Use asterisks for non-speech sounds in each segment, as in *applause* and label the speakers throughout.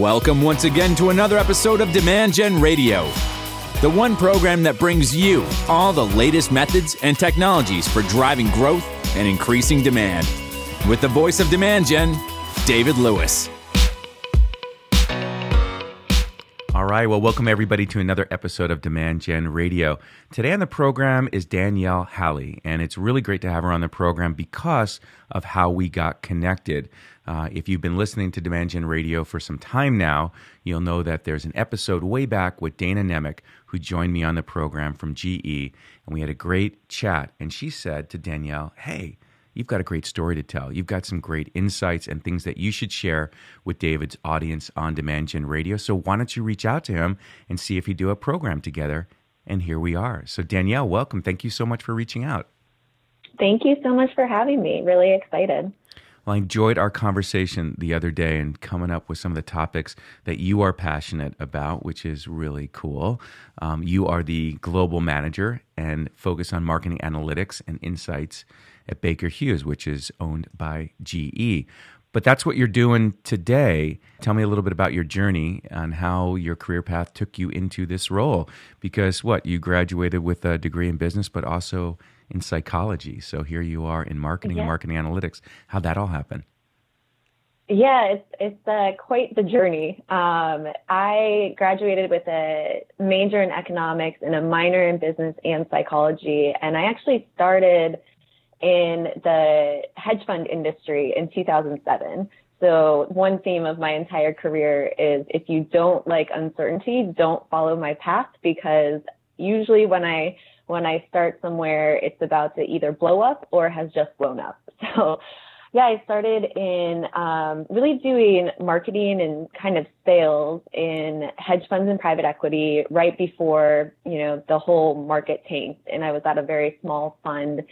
Speaker 1: Welcome once again to another episode of Demand Gen Radio, the one program that brings you all the latest methods and technologies for driving growth and increasing demand. With the voice of Demand Gen, David Lewis.
Speaker 2: All right. Well, welcome everybody to another episode of Demand Gen Radio. Today on the program is Danielle Halley, and it's really great to have her on the program because of how we got connected. Uh, if you've been listening to Demand Gen Radio for some time now, you'll know that there's an episode way back with Dana Nemec, who joined me on the program from GE, and we had a great chat. And she said to Danielle, Hey, you've got a great story to tell. You've got some great insights and things that you should share with David's audience on Demand Gen Radio. So why don't you reach out to him and see if you do a program together? And here we are. So, Danielle, welcome. Thank you so much for reaching out.
Speaker 3: Thank you so much for having me. Really excited.
Speaker 2: Well, I enjoyed our conversation the other day and coming up with some of the topics that you are passionate about, which is really cool. Um, you are the global manager and focus on marketing analytics and insights at Baker Hughes, which is owned by GE. But that's what you're doing today. Tell me a little bit about your journey and how your career path took you into this role. Because what, you graduated with a degree in business, but also in psychology. So here you are in marketing yeah. and marketing analytics. How'd that all happen?
Speaker 3: Yeah, it's it's uh, quite the journey. Um, I graduated with a major in economics and a minor in business and psychology, and I actually started in the hedge fund industry in 2007. So one theme of my entire career is if you don't like uncertainty, don't follow my path because usually when I when I start somewhere, it's about to either blow up or has just blown up. *laughs* So yeah, I started in um, really doing marketing and kind of sales in hedge funds and private equity right before, you know, the whole market tanked. And I was at a very small fund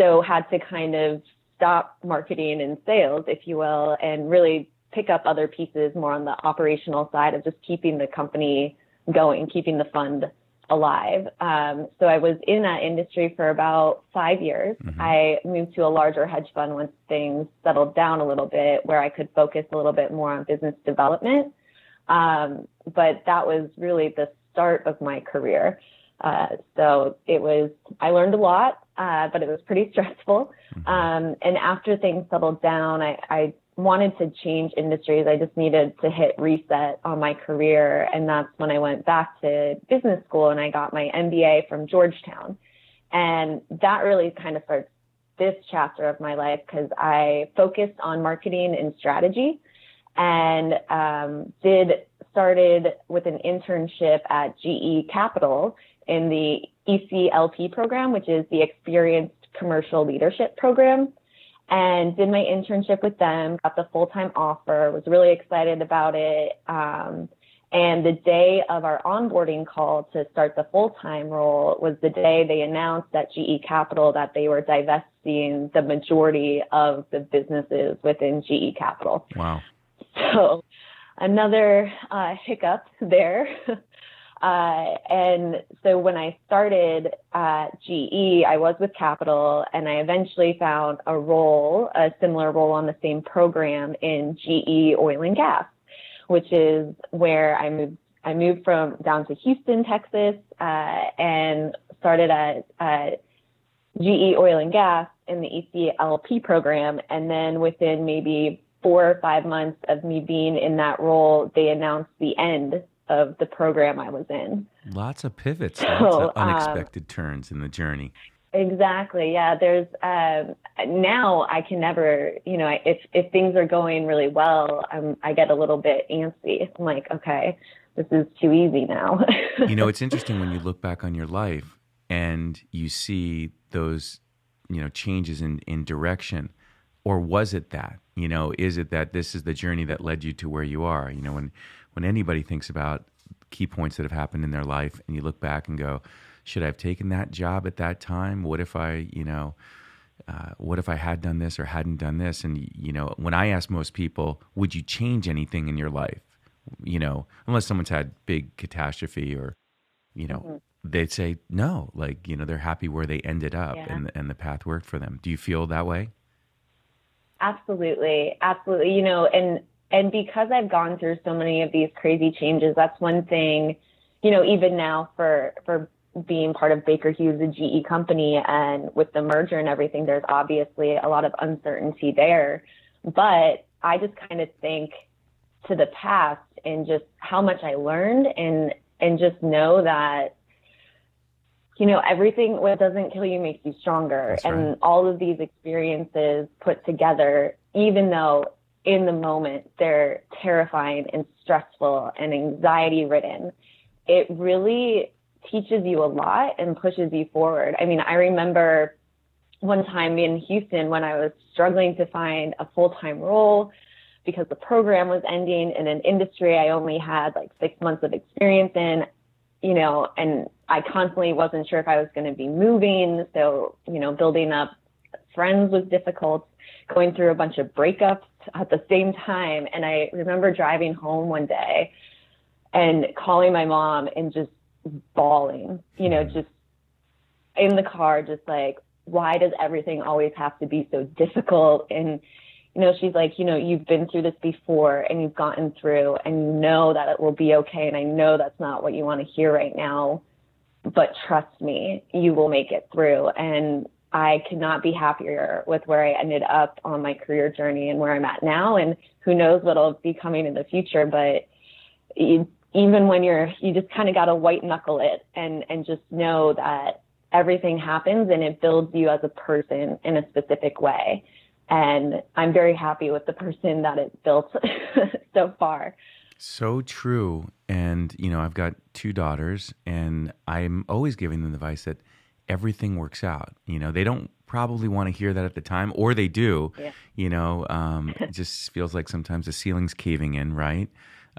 Speaker 3: so had to kind of stop marketing and sales, if you will, and really pick up other pieces more on the operational side of just keeping the company going, keeping the fund alive. Um, so I was in that industry for about five years. Mm-hmm. I moved to a larger hedge fund once things settled down a little bit, where I could focus a little bit more on business development. Um, but that was really the start of my career. Uh, so it was, I learned a lot, uh, but it was pretty *laughs* stressful. Mm-hmm. Um, and after things settled down, I, I wanted to change industries. I just needed to hit reset on my career. And that's when I went back to business school and I got my MBA from Georgetown. And that really kind of starts this chapter of my life because I focused on marketing and strategy and um, did started with an internship at GE Capital in the ECLP program, which is the Experienced Commercial Leadership Program, and did my internship with them, got the full time offer, was really excited about it. Um, and the day of our onboarding call to start the full time role was the day they announced at GE Capital that they were divesting the majority of the businesses within GE Capital.
Speaker 2: Wow.
Speaker 3: So another uh, hiccup there. *laughs* Uh, and so when I started at GE, I was with Capital, and I eventually found a role, a similar role on the same program in GE Oil and Gas, which is where I moved. I moved from down to Houston, Texas, uh, and started at, at GE Oil and Gas in the ECLP program. And then within maybe four or five months of me being in that role, they announced the end of the program I was in.
Speaker 2: Lots of pivots, so, lots of um, unexpected um, turns in the journey.
Speaker 3: Exactly. Yeah. There's um, now I can never, you know, if if things are going really well, I'm, I get a little bit antsy. I'm like, okay, this is too easy now. *laughs*
Speaker 2: you know, it's interesting when you look back on your life and you see those, you know, changes in in direction, or was it that? You know, is it that this is the journey that led you to where you are? You know, when when anybody thinks about key points that have happened in their life and you look back and go, should I have taken that job at that time? What if I, you know, uh, what if I had done this or hadn't done this? And, you know, when I ask most people, would you change anything in your life? You know, unless someone's had big catastrophe or, you know, mm-hmm. they'd say no, like, you know, they're happy where they ended up yeah. and, and the path worked for them. Do you feel that way?
Speaker 3: Absolutely. Absolutely. You know, and and because I've gone through so many of these crazy changes, that's one thing, you know, even now for for being part of Baker Hughes, a GE company, and with the merger and everything, there's obviously a lot of uncertainty there. But I just kind of think to the past and just how much I learned and and just know that you know everything what doesn't kill you makes you stronger
Speaker 2: That's
Speaker 3: and
Speaker 2: right.
Speaker 3: all of these experiences put together even though in the moment they're terrifying and stressful and anxiety ridden it really teaches you a lot and pushes you forward i mean i remember one time in houston when i was struggling to find a full-time role because the program was ending in an industry I only had like six months of experience in, you know, and I constantly wasn't sure if I was going to be moving. So, you know, building up friends was difficult, going through a bunch of breakups at the same time. And I remember driving home one day and calling my mom and just bawling, you know, just in the car, just like, why does everything always have to be so difficult? And, you know, she's like, you know, you've been through this before and you've gotten through and you know that it will be okay. And I know that's not what you want to hear right now, but trust me, you will make it through. And I could not be happier with where I ended up on my career journey and where I'm at now. And who knows what'll be coming in the future, but even when you're, you just kind of got to white knuckle it and, and just know that everything happens and it builds you as a person in a specific way and I'm very happy with the person that it built *laughs* so far.
Speaker 2: So true. And, you know, I've got two daughters, and I'm always giving them the advice that everything works out. You know, they don't probably want to hear that at the time, or they do.
Speaker 3: Yeah.
Speaker 2: You know, um, it just feels like sometimes the ceiling's caving in, right?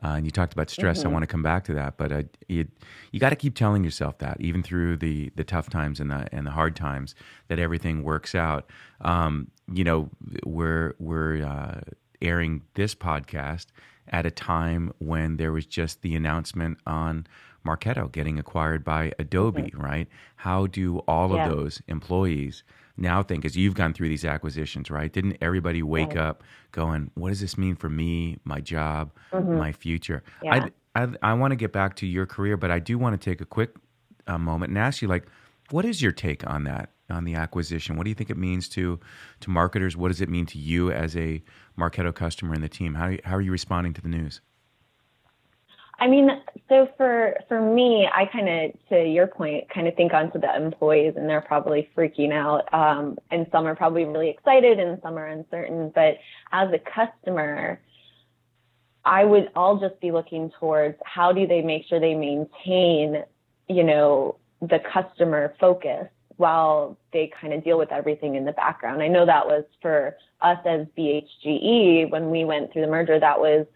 Speaker 2: Uh, and you talked about stress.
Speaker 3: Mm-hmm.
Speaker 2: I want to come back to that, but uh, you you got to keep telling yourself that, even through the the tough times and the and the hard times, that everything works out. Um, you know, we're we're uh, airing this podcast at a time when there was just the announcement on Marketo getting acquired by Adobe, right? How do all
Speaker 3: Mm-hmm. Yeah.
Speaker 2: of those employees now think, as you've gone through these acquisitions, right? Didn't everybody wake up going, what does this mean for me, my job, my future?
Speaker 3: Mm-hmm. Yeah.
Speaker 2: I, I, I want to get back to your career, but I do want to take a quick uh, moment and ask you, like, what is your take on that, on the acquisition? What do you think it means to to marketers? What does it mean to you as a Marketo customer in the team? How, how are you responding to the news?
Speaker 3: I mean, so for for me, I kind of, to your point, kind of think onto the employees, and they're probably freaking out. Um, and some are probably really excited, and some are uncertain. But as a customer, I would all just be looking towards how do they make sure they maintain, you know, the customer focus while they kind of deal with everything in the background. I know that was for us as BHGE when we went through the merger. That was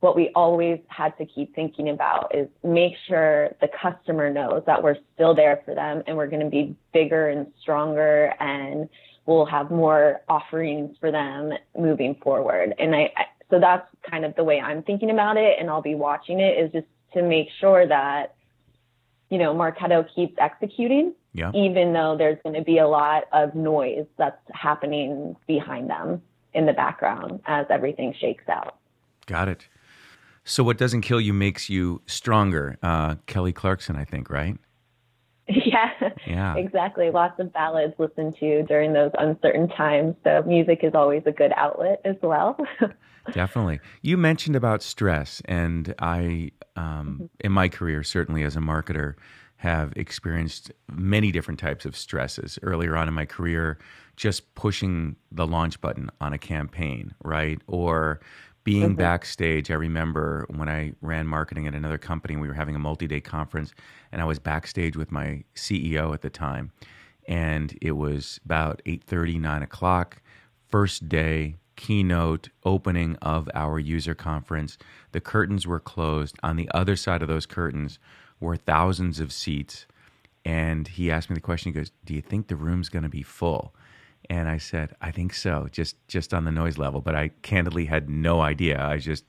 Speaker 3: what we always had to keep thinking about is make sure the customer knows that we're still there for them and we're going to be bigger and stronger and we'll have more offerings for them moving forward. And I, I so that's kind of the way I'm thinking about it and I'll be watching it is just to make sure that you know Marketo keeps executing
Speaker 2: Yeah.
Speaker 3: even though there's going to be a lot of noise that's happening behind them in the background as everything shakes out.
Speaker 2: Got it. So, what doesn't kill you makes you stronger. Uh, Kelly Clarkson, I think, right? *laughs*
Speaker 3: yeah,
Speaker 2: Yeah.
Speaker 3: exactly. Lots of ballads listened to during those uncertain times. So music is always a good outlet as well. *laughs*
Speaker 2: Definitely. You mentioned about stress, and I, um, in my career, certainly as a marketer, have experienced many different types of stresses. Earlier on in my career, just pushing the launch button on a campaign, right? Or being backstage. I remember when I ran marketing at another company, we were having a multi day conference, and I was backstage with my CEO at the time. And it was about 8 9 o'clock, first day, keynote opening of our user conference. The curtains were closed. On the other side of those curtains were thousands of seats. And he asked me the question. He goes, "Do you think the room's going to be full?" And I said, "I think so, just just on the noise level." But I candidly had no idea. I just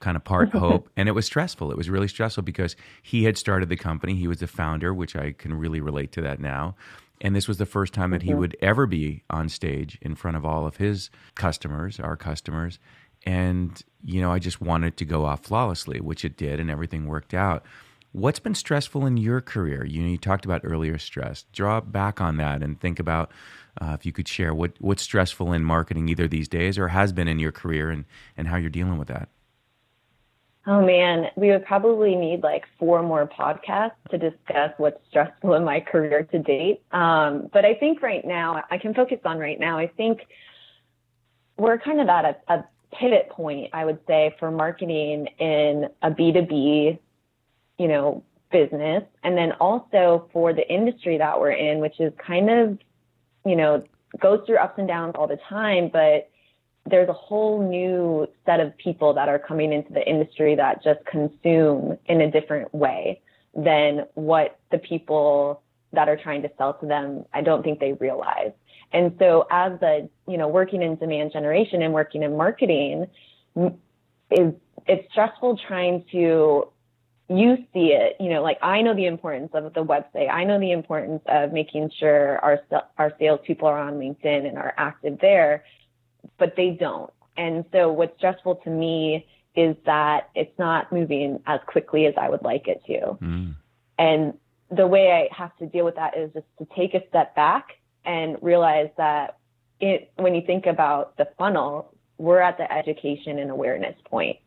Speaker 2: kind of part *laughs* hope, and it was stressful. It was really stressful because he had started the company. He was the founder, which I can really relate to that now. And this was the first time that he mm-hmm. would ever be on stage in front of all of his customers, our customers. and you know, I just wanted to go off flawlessly, which it did, and everything worked out. What's been stressful in your career? You know, you talked about earlier stress. Draw back on that and think about uh, if you could share what what's stressful in marketing either these days or has been in your career, and and how you're dealing with that.
Speaker 3: Oh man, we would probably need like four more podcasts to discuss what's stressful in my career to date. Um, but I think right now, I can focus on right now. I think we're kind of at a, a pivot point, I would say, for marketing in a B2B, you know, business. And then also for the industry that we're in, which is kind of, you know, goes through ups and downs all the time, but there's a whole new set of people that are coming into the industry that just consume in a different way than what the people that are trying to sell to them, I don't think they realize. And so as the, you know, working in demand generation and working in marketing is it's stressful trying to you see it, you know, like I know the importance of the website. I know the importance of making sure our our salespeople are on LinkedIn and are active there, but they don't. And so what's stressful to me is that it's not moving as quickly as I would like it to. Mm. And the way I have to deal with that is just to take a step back and realize that it, when you think about the funnel, we're at the education and awareness point,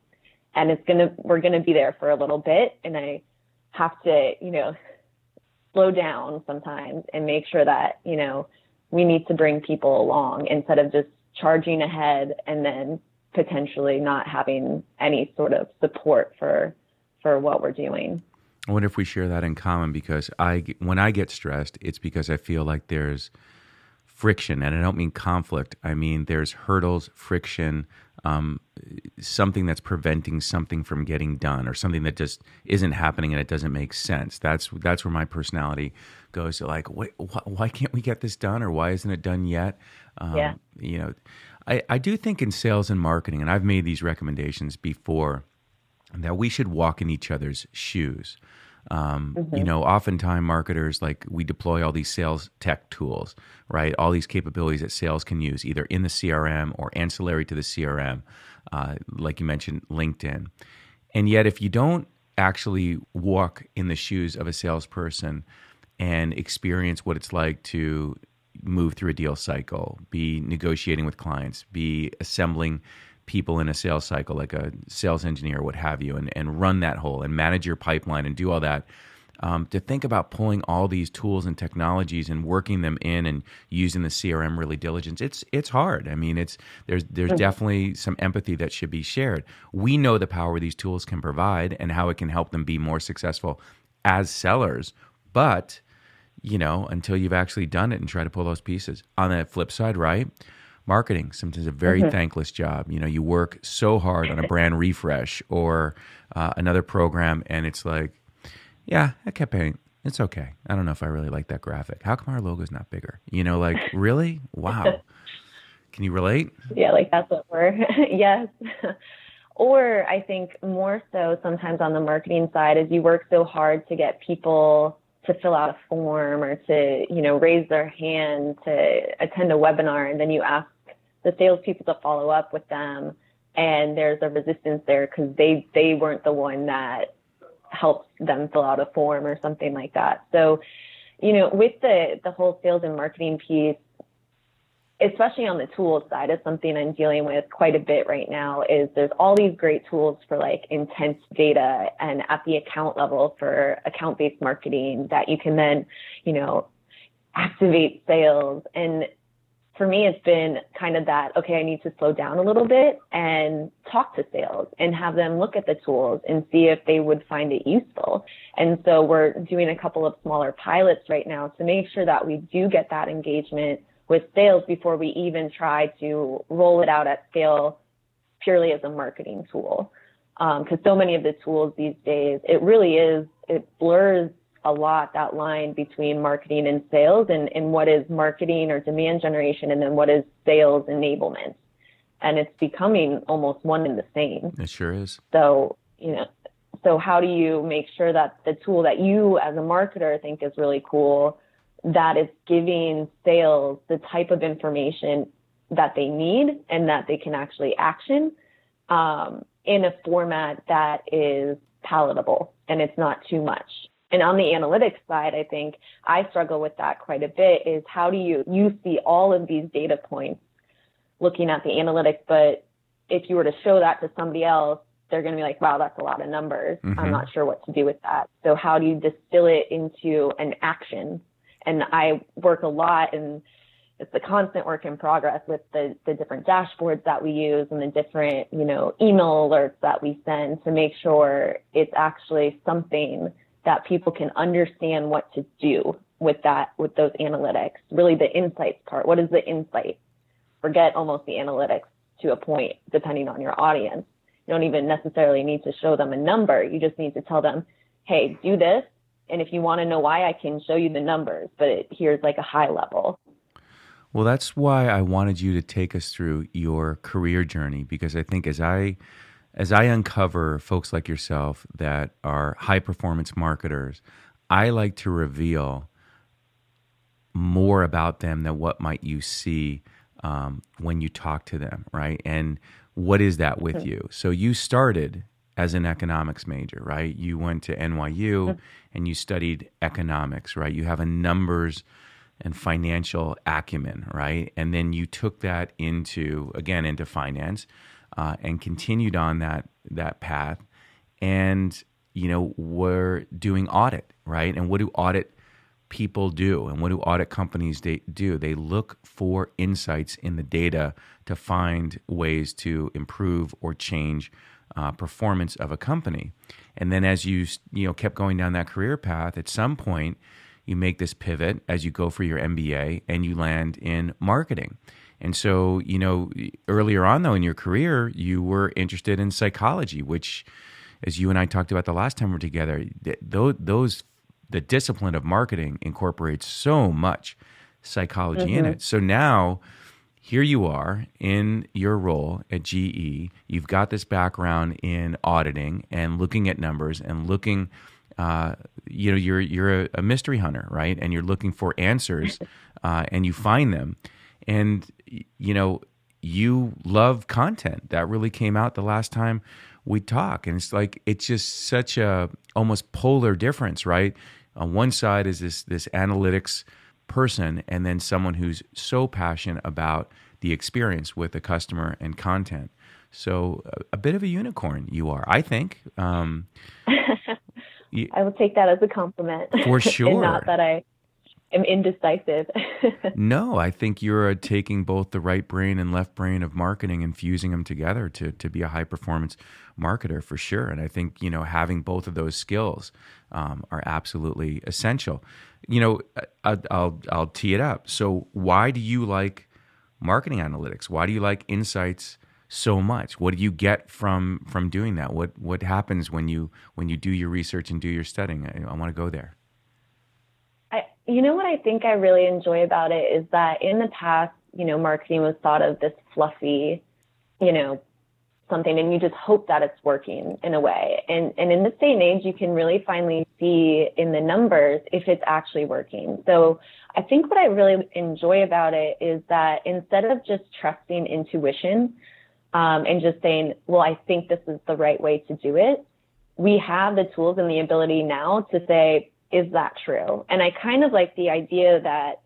Speaker 3: and it's gonna we're gonna be there for a little bit, and I have to you know slow down sometimes and make sure that you know we need to bring people along instead of just charging ahead and then potentially not having any sort of support for for what we're doing.
Speaker 2: I wonder if we share that in common because I, when I get stressed, it's because I feel like there's friction, and I don't mean conflict. I mean there's hurdles, friction, um, something that's preventing something from getting done, or something that just isn't happening and it doesn't make sense. That's that's where my personality goes. To like, wait, wh- why can't we get this done, or why isn't it done yet?
Speaker 3: Um, yeah.
Speaker 2: You know, I, I do think in sales and marketing, and I've made these recommendations before that we should walk in each other's shoes. Um, mm-hmm. You know, oftentimes marketers like we deploy all these sales tech tools, right? All these capabilities that sales can use either in the CRM or ancillary to the CRM, uh, like you mentioned, LinkedIn. And yet, if you don't actually walk in the shoes of a salesperson and experience what it's like to move through a deal cycle, be negotiating with clients, be assembling people in a sales cycle, like a sales engineer, what have you, and, and run that whole and manage your pipeline and do all that. Um, to think about pulling all these tools and technologies and working them in and using the CRM really diligence, it's it's hard. I mean, it's there's there's mm-hmm. definitely some empathy that should be shared. We know the power these tools can provide and how it can help them be more successful as sellers, but you know, until you've actually done it and try to pull those pieces. On the flip side, right? Marketing. Sometimes a very mm-hmm. thankless job. You know you work so hard on a brand refresh or uh, another program and it's like yeah that campaign it's okay. I don't know if i really like that graphic. How come our logo's not bigger? You know like *laughs* really? Wow. Can you relate?
Speaker 3: Yeah like that's what we're *laughs* yes. Or i think more so sometimes on the marketing side is you work so hard to get people to fill out a form or to you know raise their hand to attend a webinar and then you ask the salespeople to follow up with them, and there's a resistance there because they they weren't the one that helped them fill out a form or something like that. So, you know, with the the whole sales and marketing piece, especially on the tools side, is something I'm dealing with quite a bit right now. Is there's all these great tools for like intent data and at the account level for account based marketing that you can then, you know, activate sales and for me, it's been kind of that, okay, I need to slow down a little bit and talk to sales and have them look at the tools and see if they would find it useful. And so we're doing a couple of smaller pilots right now to make sure that we do get that engagement with sales before we even try to roll it out at scale purely as a marketing tool. Because um, so many of the tools these days, it really is, it blurs a lot that line between marketing and sales and, and what is marketing or demand generation and then what is sales enablement. And it's becoming almost one and the same.
Speaker 2: It sure is.
Speaker 3: So, you know, so how do you make sure that the tool that you as a marketer think is really cool, that it's giving sales the type of information that they need and that they can actually action um, in a format that is palatable and it's not too much. And on the analytics side, I think I struggle with that quite a bit is how do you, you see all of these data points looking at the analytics, but if you were to show that to somebody else, they're going to be like, wow, that's a lot of numbers. Mm-hmm. I'm not sure what to do with that. So how do you distill it into an action? And I work a lot and it's the constant work in progress with the, the different dashboards that we use and the different, you know, email alerts that we send to make sure it's actually something that people can understand what to do with that, with those analytics. Really the insights part. What is the insight? Forget almost the analytics to a point, depending on your audience. You don't even necessarily need to show them a number. You just need to tell them, hey, do this. And if you want to know why, I can show you the numbers, but here's like a high level.
Speaker 2: Well, that's why I wanted you to take us through your career journey because I think as I as I uncover folks like yourself that are high performance marketers, I like to reveal more about them than what might you see um, when you talk to them, right? And what is that with mm-hmm. you? So you started as an economics major, right? You went to NYU mm-hmm. and you studied economics, right? You have a numbers and financial acumen, right? And then you took that into again into finance uh, and continued on that that path, and you know we're doing audit, right? And what do audit people do, and what do audit companies do? They look for insights in the data to find ways to improve or change uh, performance of a company. And then as you you know kept going down that career path, at some point you make this pivot as you go for your MBA and you land in marketing. And so, you know, earlier on though in your career, you were interested in psychology, which, as you and I talked about the last time we are together, those, those the discipline of marketing incorporates so much psychology mm-hmm. in it. So now, here you are in your role at GE. You've got this background in auditing and looking at numbers and looking uh, you know you're you're a, a, mystery hunter, right? And you're looking for answers, uh, and you find them, and you know you love content. That really came out the last time we talk, and it's like it's just such a almost polar difference, right? On one side is this this analytics person, and then someone who's so passionate about the experience with the customer and content. So a, a bit of a unicorn you are, I think. Um, *laughs*
Speaker 3: You, I will take that as a compliment.
Speaker 2: For *laughs* sure.
Speaker 3: not that I am indecisive. *laughs*
Speaker 2: no, I think you're uh, taking both the right brain and left brain of marketing and fusing them together to to be a high performance marketer for sure. And I think you know having both of those skills um, are absolutely essential. You know, I, I'll I'll tee it up. So why do you like marketing analytics? Why do you like insights? so much. What do you get from from doing that? What what happens when you when you do your research and do your studying? I, I want to go there.
Speaker 3: You know what I think I really enjoy about it is that in the past, you know, marketing was thought of this fluffy, you know, something, and you just hope that it's working in a way. And and in this day and age, you can really finally see in the numbers if it's actually working. So I think what I really enjoy about it is that instead of just trusting intuition, um, and just saying, well, I think this is the right way to do it. We have the tools and the ability now to say, is that true? And I kind of like the idea that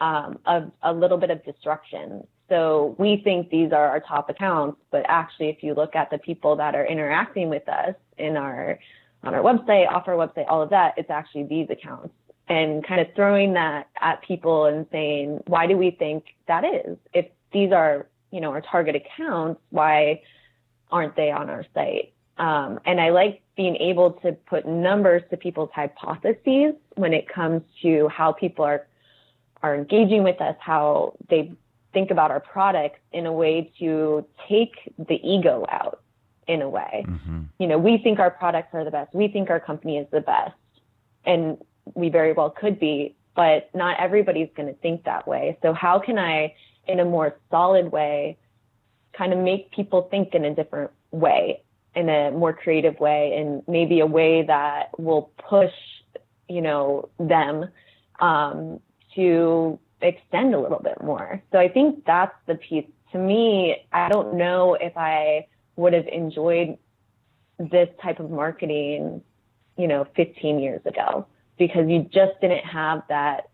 Speaker 3: um, of a little bit of destruction. So we think these are our top accounts, but actually, if you look at the people that are interacting with us in our on our website, off our website, all of that, it's actually these accounts. And kind of throwing that at people and saying, why do we think that is? If these are you know, our target accounts, why aren't they on our site? Um, and I like being able to put numbers to people's hypotheses when it comes to how people are are engaging with us, how they think about our products in a way to take the ego out in a way. Mm-hmm. You know, we think our products are the best. We think our company is the best. And we very well could be, but not everybody's going to think that way. So how can I in a more solid way, kind of make people think in a different way, in a more creative way, and maybe a way that will push, you know, them um, to extend a little bit more. So I think that's the piece. To me, I don't know if I would have enjoyed this type of marketing, you know, 15 years ago because you just didn't have that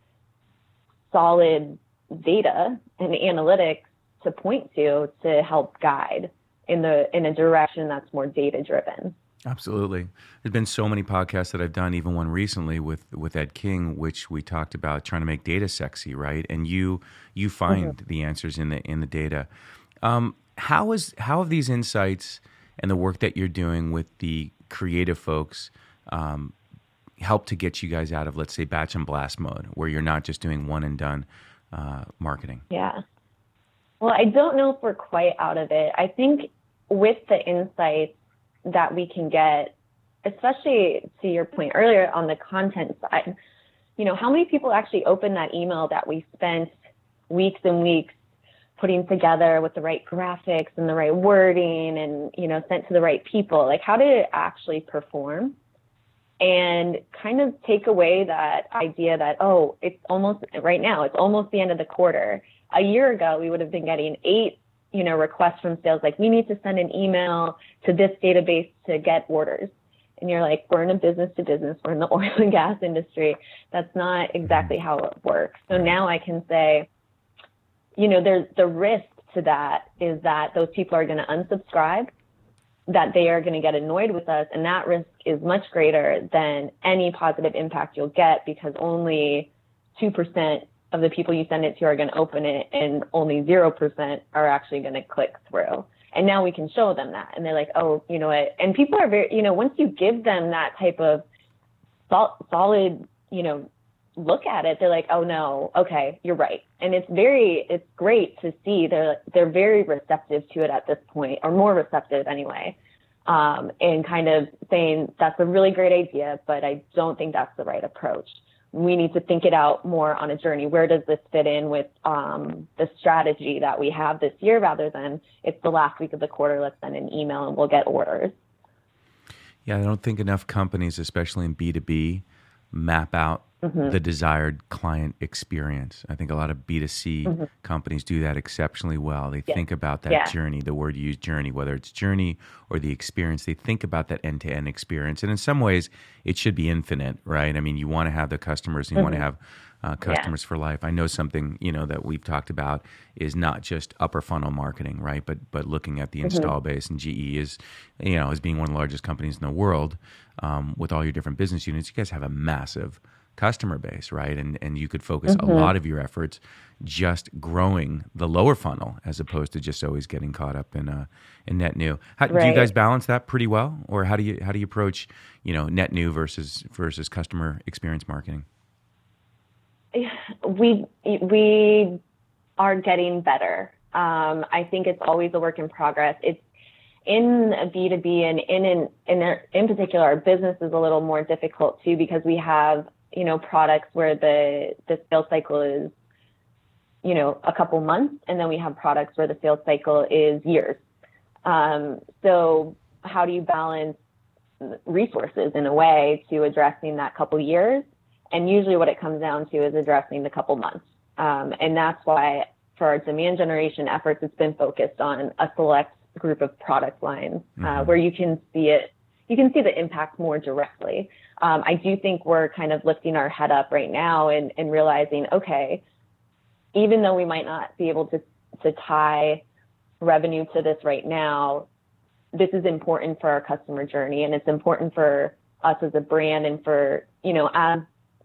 Speaker 3: solid data and analytics to point to to help guide in the in a direction that's more data driven.
Speaker 2: Absolutely. There's been so many podcasts that I've done, even one recently with with Ed King, which we talked about trying to make data sexy, right? And you you find mm-hmm. the answers in the in the data. Um, how is how have these insights and the work that you're doing with the creative folks um, help to get you guys out of, let's say, batch and blast mode, where you're not just doing one and done uh, marketing?
Speaker 3: Yeah. Well, I don't know if we're quite out of it. I think with the insights that we can get, especially to your point earlier on the content side, you know, how many people actually open that email that we spent weeks and weeks putting together with the right graphics and the right wording and, you know, sent to the right people? Like, how did it actually perform? And kind of take away that idea that, oh, it's almost right now, it's almost the end of the quarter. A year ago, we would have been getting eight you know, requests from sales like, we need to send an email to this database to get orders. And you're like, we're in a business to business, we're in the *laughs* oil and gas industry. That's not exactly mm-hmm. how it works. So now I can say, you know, there's the risk to that is that those people are going to unsubscribe, that they are going to get annoyed with us. And that risk is much greater than any positive impact you'll get because only 2% of the people you send it to are going to open it and only 0% are actually going to click through. And now we can show them that. And they're like, oh, you know what? And people are very, you know, once you give them that type of sol- solid, you know, look at it, they're like, oh no, okay, you're right. And it's very, it's great to see they're, they're very receptive to it at this point, or more receptive anyway. Um, and kind of saying that's a really great idea, but I don't think that's the right approach we need to think it out more on a journey. Where does this fit in with um, the strategy that we have this year rather than it's the last week of the quarter, let's send an email and we'll get orders?
Speaker 2: Yeah, I don't think enough companies, especially in B2B, map out mm-hmm. the desired client experience. I think a lot of B2C mm-hmm. companies do that exceptionally well. They yeah. think about that yeah. journey, the word you use journey, whether it's journey or the experience, they think about that end to end experience. And in some ways, it should be infinite, right? I mean, you want to have the customers and you mm-hmm. want to have uh, customers yeah. for life. I know something you know that we've talked about is not just upper funnel marketing, right? But but looking at the mm-hmm. install base, and GE is you know as being one of the largest companies in the world um, with all your different business units. You guys have a massive customer base, right? And and you could focus mm-hmm. a lot of your efforts just growing the lower funnel as opposed to just always getting caught up in uh, in net new. How, right. Do you guys balance that pretty well, or how do you how do you approach you know net new versus versus customer experience marketing? *sighs*
Speaker 3: We we are getting better. Um, I think it's always a work in progress. It's in B2B and in, in, in, in particular, our business is a little more difficult too because we have you know, products where the, the sales cycle is, you know, a couple months, and then we have products where the sales cycle is years. Um, so how do you balance resources in a way to addressing that couple years? And usually what it comes down to is addressing the couple months. Um, and that's why for our demand generation efforts, it's been focused on a select group of product lines uh, mm-hmm. where you can see it, you can see the impact more directly. Um, I do think we're kind of lifting our head up right now and, and realizing, okay, even though we might not be able to, to tie revenue to this right now, this is important for our customer journey and it's important for us as a brand and for, you know, as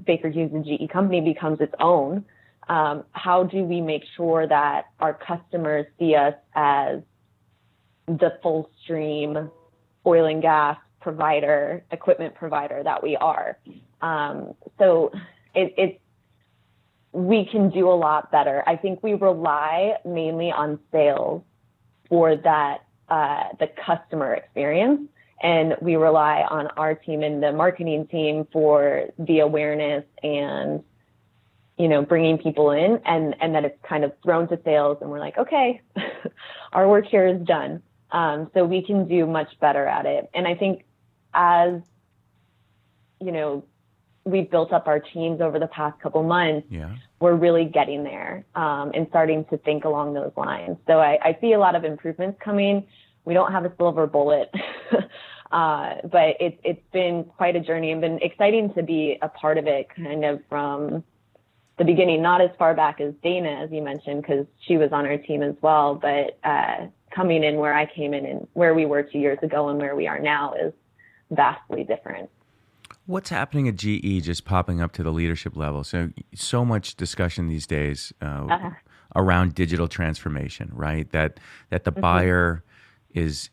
Speaker 3: Baker Hughes and GE company becomes its own, um, how do we make sure that our customers see us as the full stream oil and gas provider, equipment provider that we are. Um, so it, we can do a lot better. I think we rely mainly on sales for that uh, the customer experience, and we rely on our team and the marketing team for the awareness and you know bringing people in, and and that it's kind of thrown to sales, and we're like, okay, *laughs* our work here is done. Um, so we can do much better at it, and I think as you know we've built up our teams over the past couple months
Speaker 2: yeah.
Speaker 3: we're really getting there um, and starting to think along those lines so I, I, see a lot of improvements coming we don't have a silver bullet. *laughs* uh, but it's it's been quite a journey and been exciting to be a part of it kind of from the beginning, not as far back as Dana, as you mentioned, because she was on our team as well, but uh, coming in where I came in and where we were two years ago and where we are now is vastly different.
Speaker 2: What's happening at GE just popping up to the leadership level? So, so much discussion these days uh, uh-huh. around digital transformation, right? That that the mm-hmm. buyer is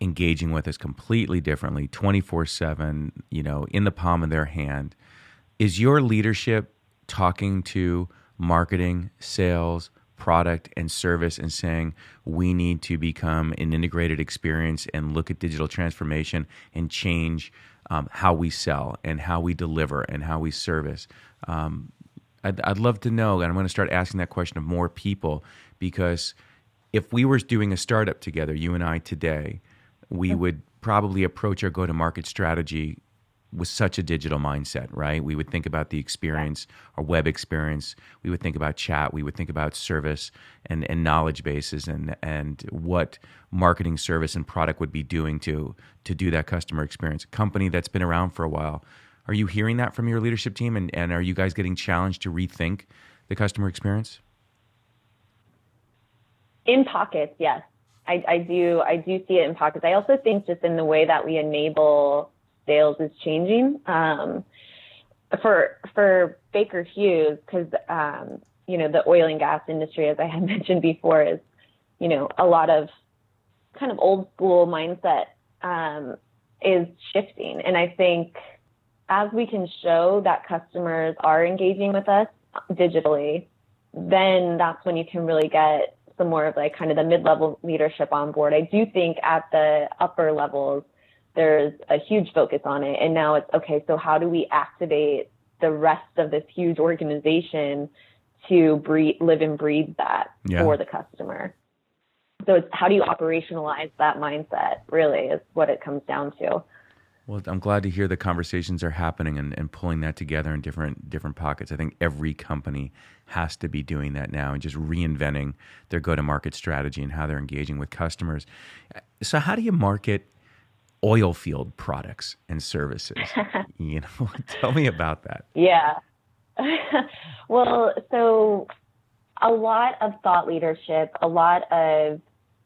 Speaker 2: engaging with us completely differently, twenty four seven, you know, in the palm of their hand. Is your leadership talking to marketing, sales, product, and service and saying we need to become an integrated experience and look at digital transformation and change um, how we sell and how we deliver and how we service. Um, I'd, I'd love to know, and I'm going to start asking that question of more people because if we were doing a startup together, you and I today, we would probably approach our go to market strategy with such a digital mindset, right? We would think about the experience, our web experience. We would think about chat. We would think about service and, and knowledge bases and and what marketing service and product would be doing to to do that customer experience. A company that's been around for a while. Are you hearing that from your leadership team and, and are you guys getting challenged to rethink the customer experience?
Speaker 3: In pockets, yes. I, I do I do see it in pockets. I also think just in the way that we enable sales is changing. Um, for for Baker Hughes, because um, you know the oil and gas industry, as I had *laughs* mentioned before, is you know a lot of kind of old school mindset um, is shifting, and I think as we can show that customers are engaging with us digitally, then that's when you can really get some more of like kind of the mid-level leadership on board. I do think at the upper levels there's a huge focus on it. And now it's okay, so how do we activate the rest of this huge organization to breathe, live and breathe that yeah. for the customer? So it's how do you operationalize that mindset, really, is what it comes down to.
Speaker 2: Well, I'm glad to hear the conversations are happening and, and pulling that together in different different pockets. I think every company has to be doing that now and just reinventing their go-to-market strategy and how they're engaging with customers. So, how do you market oil field products and services. *laughs* you know, *laughs* tell me about that.
Speaker 3: Yeah. *laughs* well, so a lot of thought leadership, a lot of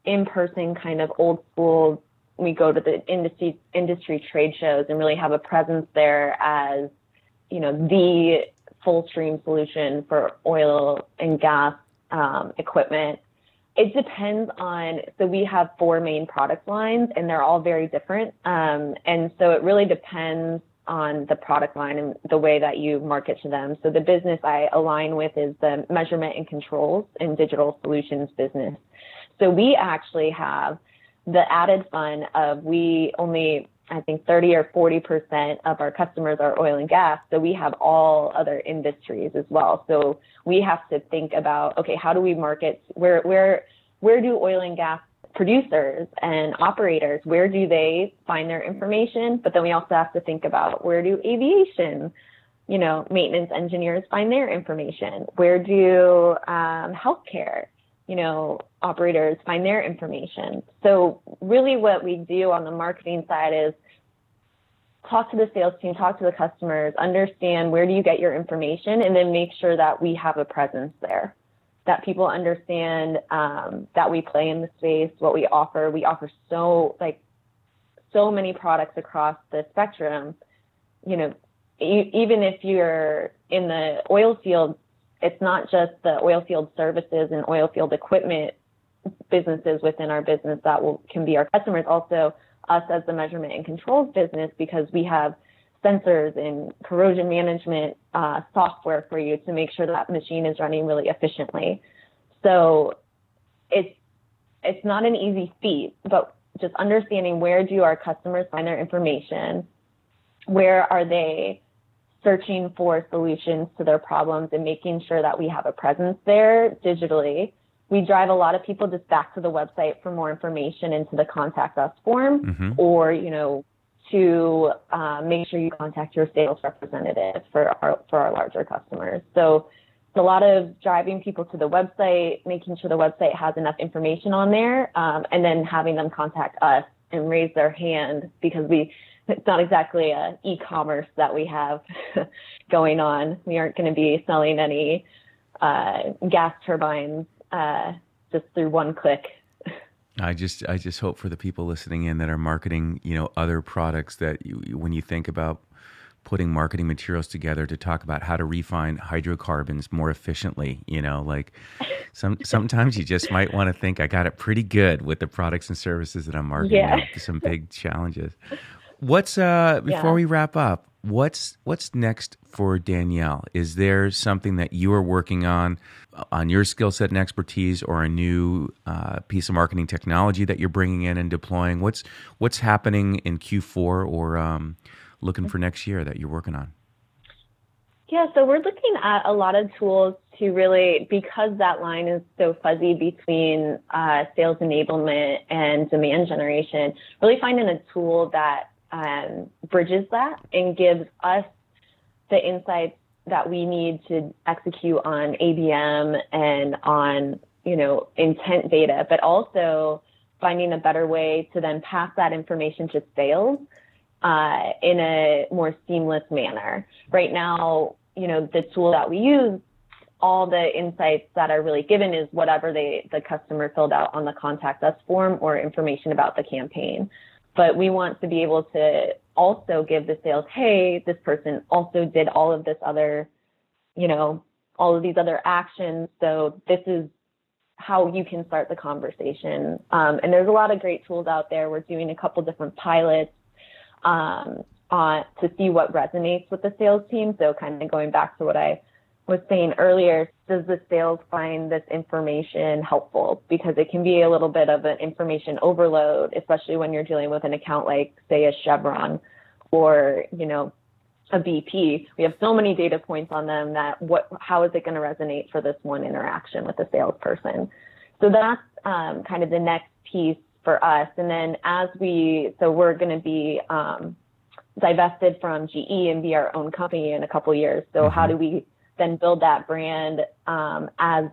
Speaker 3: in-person kind of old school. We go to the industry industry trade shows and really have a presence there as, you know, the full stream solution for oil and gas um, equipment it depends on, so we have four main product lines and they're all very different. Um, and so it really depends on the product line and the way that you market to them. So the business I align with is the measurement and controls and digital solutions business. So we actually have the added fun of we only I think 30 or 40 percent of our customers are oil and gas. So we have all other industries as well. So we have to think about okay, how do we market? Where where where do oil and gas producers and operators where do they find their information? But then we also have to think about where do aviation you know, maintenance engineers find their information? Where do um, healthcare you know, operators find their information. So really what we do on the marketing side is talk to the sales team, talk to the customers, understand where do you get your information, and then make sure that we have a presence there. That people understand um, that we play in the space, what we offer. We offer so like so many products across the spectrum. You know, even if you're in the oil field it's not just the oil field services and oil field equipment businesses within our business that will can be our customers also us as the measurement and controls business because we have sensors and corrosion management uh, software for you to make sure that machine is running really efficiently. So it's it's not an easy feat but just understanding where do our customers find their information where are they searching for solutions to their problems and making sure that we have a presence there digitally. We drive a lot of people just back to the website for more information into the contact us form mm-hmm. or, you know, to uh, make sure you contact your sales representative for our, for our larger customers. So it's a lot of driving people to the website, making sure the website has enough information on there, um, and then having them contact us and raise their hand because we it's not exactly a e-commerce that we have *laughs* going on. We aren't going to be selling any uh, gas turbines uh, just through one click.
Speaker 2: I just I just hope for the people listening in that are marketing, you know, other products that you, when you think about putting marketing materials together to talk about how to refine hydrocarbons more efficiently, you know, like some *laughs* sometimes you just might want to think I got it pretty good with the products and services that I'm marketing.
Speaker 3: Yeah.
Speaker 2: Some big challenges. What's uh before
Speaker 3: Yeah.
Speaker 2: we wrap up, what's what's next for Danielle? Is there something that you are working on on your skill set and expertise or a new uh, piece of marketing technology that you're bringing in and deploying? What's what's happening in Q4 or um, looking for next year that you're working on?
Speaker 3: Yeah, so we're looking at a lot of tools to really, because that line is so fuzzy between uh, sales enablement and demand generation, really finding a tool that um, bridges that and gives us the insights that we need to execute on ABM and on, you know, intent data, but also finding a better way to then pass that information to sales uh, in a more seamless manner. Right now, you know, the tool that we use, all the insights that are really given is whatever they the customer filled out on the contact us form or information about the campaign. But we want to be able to also give the sales, hey, this person also did all of this other, you know, all of these other actions. So this is how you can start the conversation. Um, and there's a lot of great tools out there. We're doing a couple different pilots um, on to see what resonates with the sales team. So kind of going back to what I was saying earlier, does the sales find this information helpful? Because it can be a little bit of an information overload, especially when you're dealing with an account like, say, a Chevron or, you know, a BP. We have so many data points on them that what, how is it going to resonate for this one interaction with the salesperson? So that's um, kind of the next piece for us. And then as we, so we're going to be um, divested from GE and be our own company in a couple years. So how do we then build that brand um, as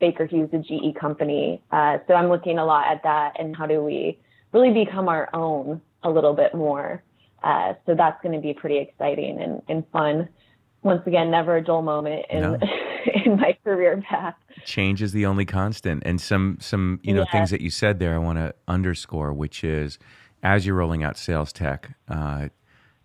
Speaker 3: Baker Hughes, a GE company? Uh, so I'm looking a lot at that and how do we really become our own a little bit more. Uh, so that's going to be pretty exciting and, and fun. Once again, never a dull moment in
Speaker 2: No. *laughs*
Speaker 3: in my career path.
Speaker 2: change is the only constant and some some you know
Speaker 3: Yeah.
Speaker 2: things that you said there i want to underscore which is as you're rolling out sales tech uh,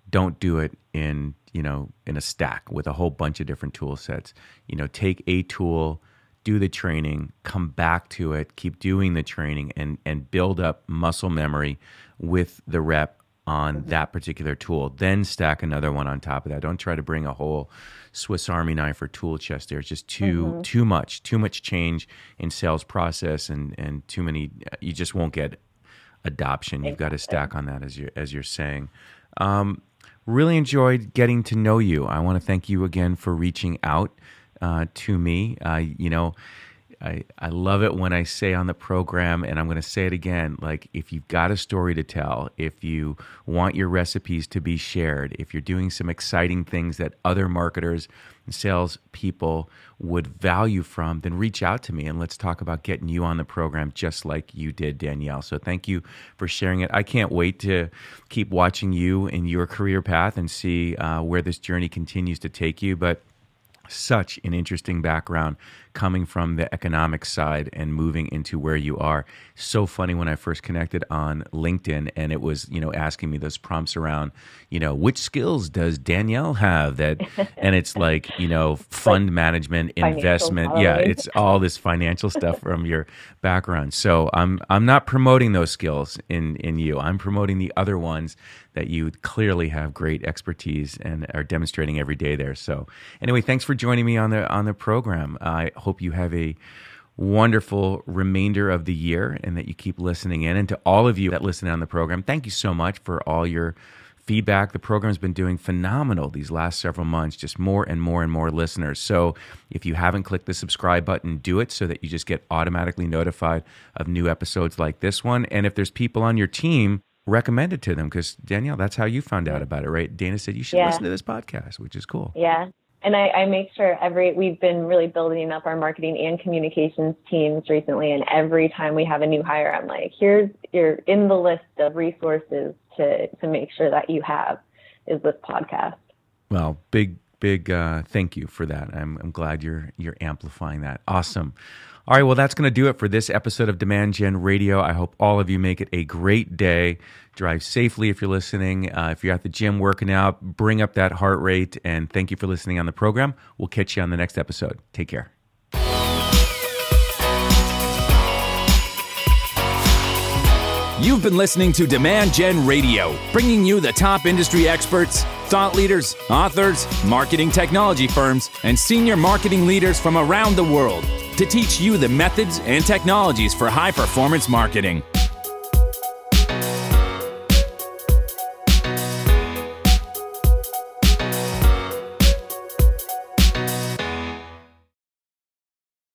Speaker 2: don't do it in you know in a stack with a whole bunch of different tool sets. You know take a tool do the training come back to it keep doing the training and and build up muscle memory with the rep on that particular tool. Then stack another one on top of that. Don't try to bring a whole swiss army knife or tool chest there. It's just too too much too much change in sales process and and too many you just won't get adoption. You've got to stack on that as you're as you're saying. Um, really enjoyed getting to know you. I want to thank you again for reaching out uh, to me. Uh, you know I, I love it when I say on the program, and I'm going to say it again like, if you've got a story to tell, if you want your recipes to be shared, if you're doing some exciting things that other marketers and sales people would value from, then reach out to me and let's talk about getting you on the program just like you did, Danielle. So thank you for sharing it. I can't wait to keep watching you in your career path and see uh, where this journey continues to take you. But such an interesting background coming from the economic side and moving into where you are. So funny when I first connected on LinkedIn and it was, you know, asking me those prompts around, you know, which skills does Danielle have that *laughs* and it's like, you know, fund management,
Speaker 3: financial
Speaker 2: investment. Yeah, it's all this financial *laughs* stuff from your background. So I'm I'm not promoting those skills in in you. I'm promoting the other ones that you clearly have great expertise and are demonstrating every day there. So anyway, thanks for joining me on the on the program. I hope you have a wonderful remainder of the year and that you keep listening in. And to all of you that listen on the program, thank you so much for all your feedback. The program's been doing phenomenal these last several months, just more and more and more listeners. So if you haven't clicked the subscribe button, do it so that you just get automatically notified of new episodes like this one. And if there's people on your team, recommend it to them because Danielle, that's how you found out about it, right? Dana said you should
Speaker 3: Yeah.
Speaker 2: listen to this podcast, which is cool.
Speaker 3: Yeah. And I, I, make sure every we've been really building up our marketing and communications teams recently and every time we have a new hire i'm like here's you're in the list of resources to to make sure that you have is this podcast.
Speaker 2: Well big big uh, thank you for that. I'm, I'm glad you're you're amplifying that. Awesome all right, well, that's going to do it for this episode of Demand Gen Radio. I hope all of you make it a great day. Drive safely if you're listening. Uh, if you're at the gym working out, bring up that heart rate. And thank you for listening on the program. We'll catch you on the next episode. Take care.
Speaker 1: You've been listening to Demand Gen Radio, bringing you the top industry experts, thought leaders, authors, marketing technology firms, and senior marketing leaders from around the world to teach you the methods and technologies for high performance marketing.